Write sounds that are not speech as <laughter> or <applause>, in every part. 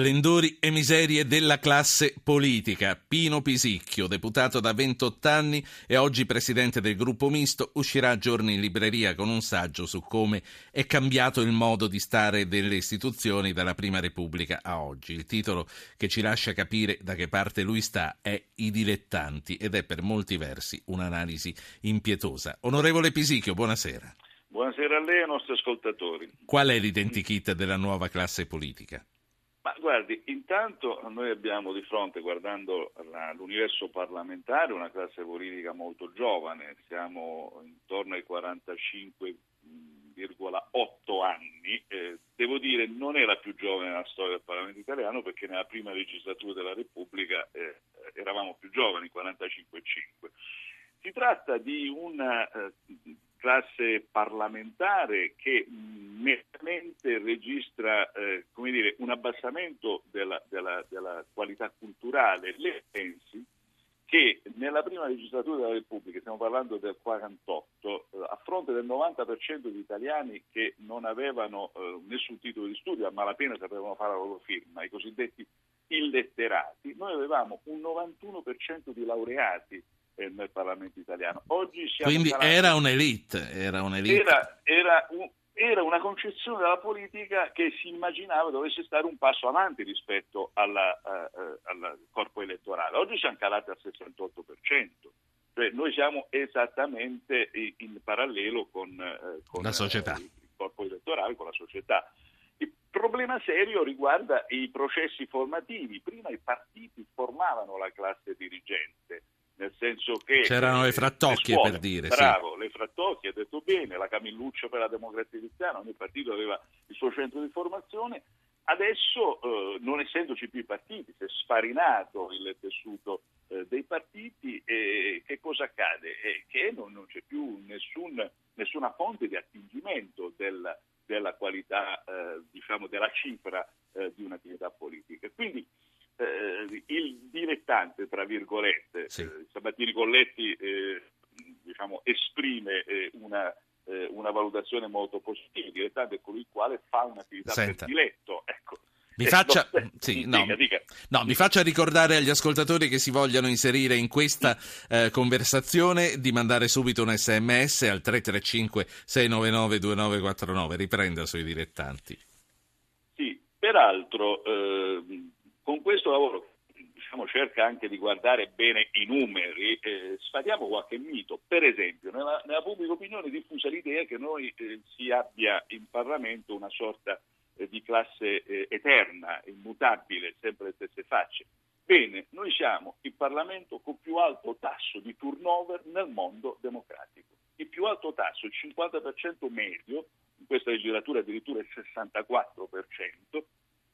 Splendori e miserie della classe politica. Pino Pisicchio, deputato da 28 anni e oggi presidente del gruppo misto, uscirà a giorni in libreria con un saggio su come è cambiato il modo di stare delle istituzioni dalla Prima Repubblica a oggi. Il titolo che ci lascia capire da che parte lui sta è I dilettanti ed è per molti versi un'analisi impietosa. Onorevole Pisicchio, buonasera. Buonasera a lei e ai nostri ascoltatori. Qual è l'identikit della nuova classe politica? Ma guardi, intanto noi abbiamo di fronte, guardando la, l'universo parlamentare, una classe politica molto giovane, siamo intorno ai 45,8 anni, eh, devo dire non è la più giovane nella storia del Parlamento italiano perché nella prima legislatura della Repubblica eh, eravamo più giovani, 45,5. Si tratta di una eh, classe parlamentare che nettamente registra eh, dire, un abbassamento della, della, della, qualità culturale. Lei pensi che nella prima legislatura della Repubblica, stiamo parlando del 48, eh, a fronte del 90% di italiani che non avevano eh, nessun titolo di studio, a malapena sapevano fare la loro firma, i cosiddetti illetterati, noi avevamo un 91% di laureati nel Parlamento italiano. Quindi era un'elite. Era, un'elite. Era, era, un, era, una concezione della politica che si immaginava dovesse stare un passo avanti rispetto alla, uh, uh, al corpo elettorale. Oggi siamo calati al 68%. Cioè, noi siamo esattamente in parallelo con, uh, con la società. il corpo elettorale, con la società. Il problema serio riguarda i processi formativi. Prima i partiti formavano la classe dirigente nel senso che... C'erano le frattocchie le scuole, per dire. Bravo, sì. le frattocchie, ha detto bene, la Camilluccio per la democrazia cristiana, ogni partito aveva il suo centro di formazione, adesso eh, non essendoci più i partiti, si è sfarinato il tessuto eh, dei partiti e che cosa accade? Che non, non, c'è più nessun, nessuna fonte di attingimento del, della qualità, eh, diciamo, della cifra eh, di un'attività politica. Quindi eh, il dilettante, tra virgolette, sì. eh, Sabatini Colletti eh, diciamo, esprime eh, una, una, valutazione molto positiva, il dilettante è colui il quale fa un'attività Senta. per diletto. Ecco. Mi faccia, <laughs> sì, no. No, mi faccia, ricordare agli ascoltatori che si vogliono inserire in questa eh, conversazione di mandare subito un sms al 335 699 2949. Riprenda sui dilettanti. Sì, peraltro eh, con questo lavoro diciamo, cerca anche di guardare bene i numeri, eh, sfatiamo qualche mito. Per esempio, nella, nella, pubblica opinione è diffusa l'idea che noi eh, si abbia in Parlamento una sorta eh, di classe eh, eterna, immutabile, sempre le stesse facce. Bene, noi siamo il Parlamento con più alto tasso di turnover nel mondo democratico. Il più alto tasso, il 50% medio, in questa legislatura addirittura il 64%,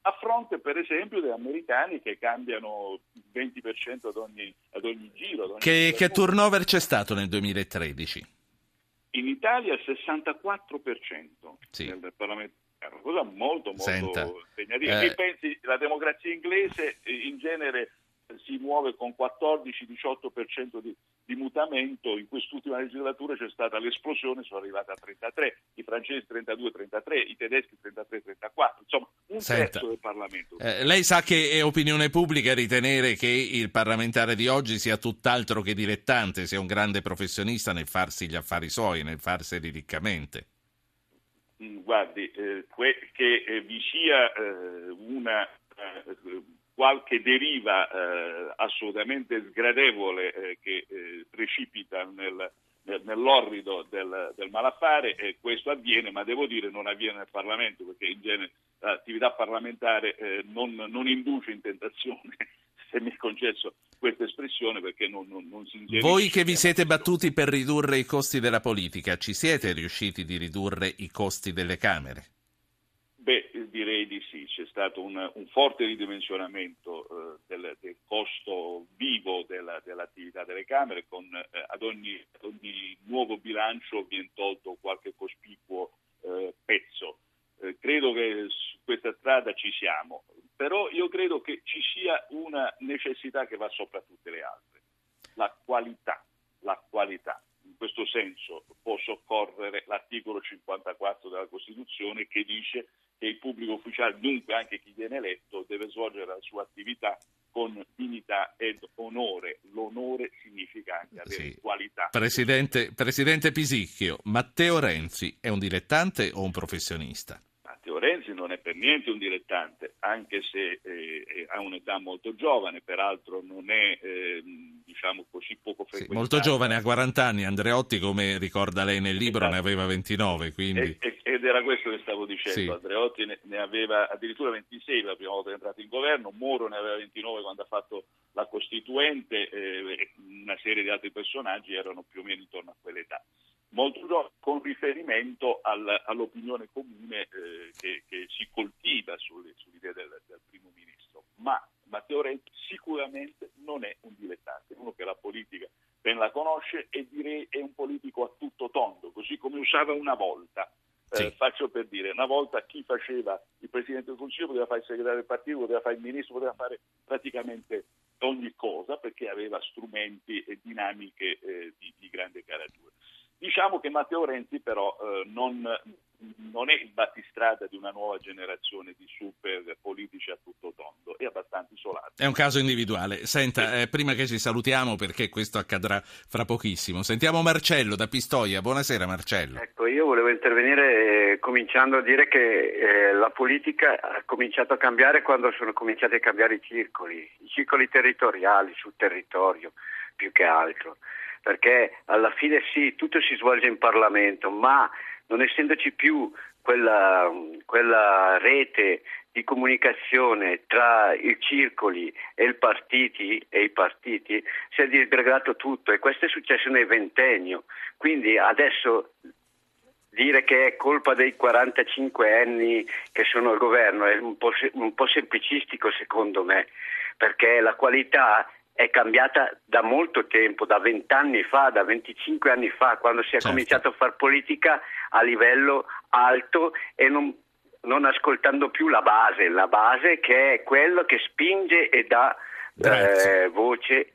a fronte per esempio degli americani che cambiano 20% ad ogni, ad ogni giro. Ad ogni che, che turnover c'è stato nel 2013? In Italia il 64% sì. nel Parlamento è una cosa molto molto Senta, impegnativa. Eh... pensi la democrazia inglese in genere si muove con 14-18% di, di, mutamento, in quest'ultima legislatura c'è stata l'esplosione, sono arrivati a 33, i francesi 32-33, i tedeschi 33-34, insomma un Senta, del Parlamento. Eh, lei sa che è opinione pubblica ritenere che il parlamentare di oggi sia tutt'altro che dilettante, sia un grande professionista nel farsi gli affari suoi, nel farseli riccamente. Mm, guardi, eh, que- che eh, vi sia eh, una eh, qualche deriva eh, assolutamente sgradevole che precipita nel, nel, nell'orrido del, del malaffare questo avviene, ma devo dire non avviene nel Parlamento perché in genere l'attività parlamentare eh, non, non, induce in tentazione, <laughs> se mi è concesso questa espressione perché non, non, non si ingerisce. Voi che vi siete battuti per ridurre i costi della politica, ci siete riusciti di ridurre i costi delle Camere? Beh, direi di sì, c'è stato un, un forte ridimensionamento eh, del, del, costo vivo della, dell'attività delle Camere, con, eh, ad, ogni, ad, ogni, nuovo bilancio viene tolto qualche cospicuo eh, pezzo. Eh, credo che questa strada ci siamo, però io credo che ci sia una necessità che va sopra tutte le altre, la qualità, la qualità questo senso può soccorrere l'articolo 54 della Costituzione che dice che il pubblico ufficiale, dunque anche chi viene eletto, deve svolgere la sua attività con dignità ed onore. L'onore significa anche avere sì. qualità. Presidente, Presidente Pisicchio, Matteo Renzi è un dilettante o un professionista? Renzi non è per niente un dilettante, anche se eh, ha un'età molto giovane, peraltro non è eh, diciamo così poco frequentato. Sì, molto giovane, ha 40 anni, Andreotti come ricorda lei nel libro esatto. ne aveva 29. Quindi... E, ed era questo che stavo dicendo, sì. Andreotti ne, ne, aveva addirittura 26 la prima volta che è entrato in governo, Moro ne aveva 29 quando ha fatto la Costituente eh, una serie di altri personaggi erano più o meno intorno a quell'età molto con riferimento al, all'opinione comune eh, che, che, si coltiva sulle, sull'idea del, del, primo ministro. Ma Matteo Renzi sicuramente non è un dilettante, uno che la politica ben la conosce e direi è un politico a tutto tondo, così come usava una volta. Eh, sì. Eh, faccio per dire, una volta chi faceva il Presidente del Consiglio poteva fare il segretario del partito, poteva fare il ministro, poteva fare praticamente ogni cosa perché aveva strumenti e dinamiche eh, di, di grande caratura. Diciamo che Matteo Renzi però eh, non, non, è il battistrada di una nuova generazione di super politici a tutto tondo, è abbastanza isolato. È un caso individuale. Senta, eh, prima che ci salutiamo perché questo accadrà fra pochissimo, sentiamo Marcello da Pistoia. Buonasera Marcello. Ecco, io volevo intervenire eh, cominciando a dire che eh, la politica ha cominciato a cambiare quando sono cominciati a cambiare i circoli, i circoli territoriali sul territorio più che altro perché alla fine sì, tutto si svolge in Parlamento, ma non essendoci più quella, quella rete di comunicazione tra i circoli e, i partiti, e i partiti si è disgregato tutto e questo è successo nel ventennio. Quindi adesso dire che è colpa dei 45 anni che sono al governo è un po', un po' semplicistico secondo me, perché la qualità è cambiata da molto tempo, da 20 anni fa, da 25 anni fa, quando si è certo. cominciato a fare politica a livello alto e non, non, ascoltando più la base, la base che è quello che spinge e dà eh, voce.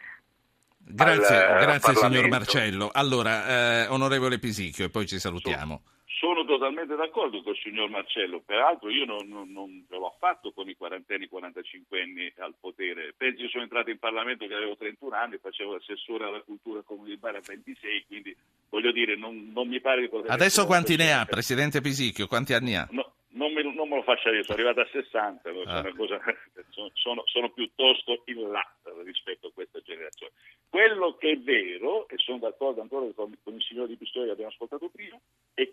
Grazie, al, grazie signor Marcello. Allora, eh, onorevole Pisicchio, e poi ci salutiamo. Sono totalmente d'accordo con il signor Marcello, peraltro io non, non, non l'ho fatto con i quarantenni, 45 anni al potere. Penso io sono entrato in Parlamento che avevo 31 anni, facevo assessore alla cultura comunitaria a 26, quindi voglio dire, non, non mi pare di poter... Adesso quanti ne ha, Presidente Pisicchio? Quanti anni ha? No, non, me, non me lo faccia io, sono arrivato a 60, ah. cosa, <laughs> sono, sono, sono piuttosto in là rispetto a questa generazione. Quello che è vero, e sono d'accordo ancora con, con il signor Di Pistoia che abbiamo ascoltato prima, è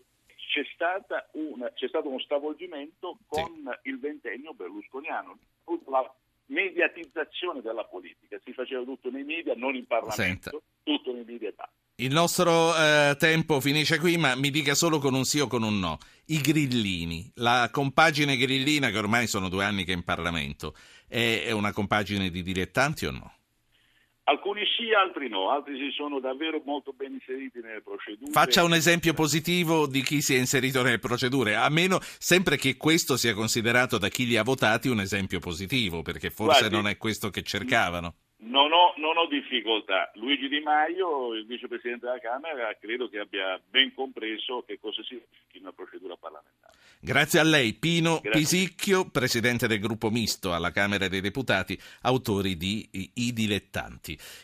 c'è, una, c'è, stato uno stravolgimento con sì. il ventennio berlusconiano, la mediatizzazione della politica, si faceva tutto nei media, non in Parlamento, Senta. tutto nei media. Il nostro eh, tempo finisce qui, ma mi dica solo con un sì o con un no. I grillini, la compagine grillina che ormai sono due anni che è in Parlamento, è una compagine di dilettanti o no? Alcuni sì, altri no, altri si sono davvero molto ben inseriti nelle procedure. Faccia un esempio positivo di chi si è inserito nelle procedure, a meno sempre che questo sia considerato da chi li ha votati un esempio positivo, perché forse Guardi, non è questo che cercavano. Non ho, non ho, difficoltà. Luigi Di Maio, il vicepresidente della Camera, credo che abbia ben compreso che cosa significa una procedura parlamentare. Grazie a lei, Pino Grazie. Pisicchio, presidente del gruppo misto alla Camera dei Deputati, autori di I Dilettanti.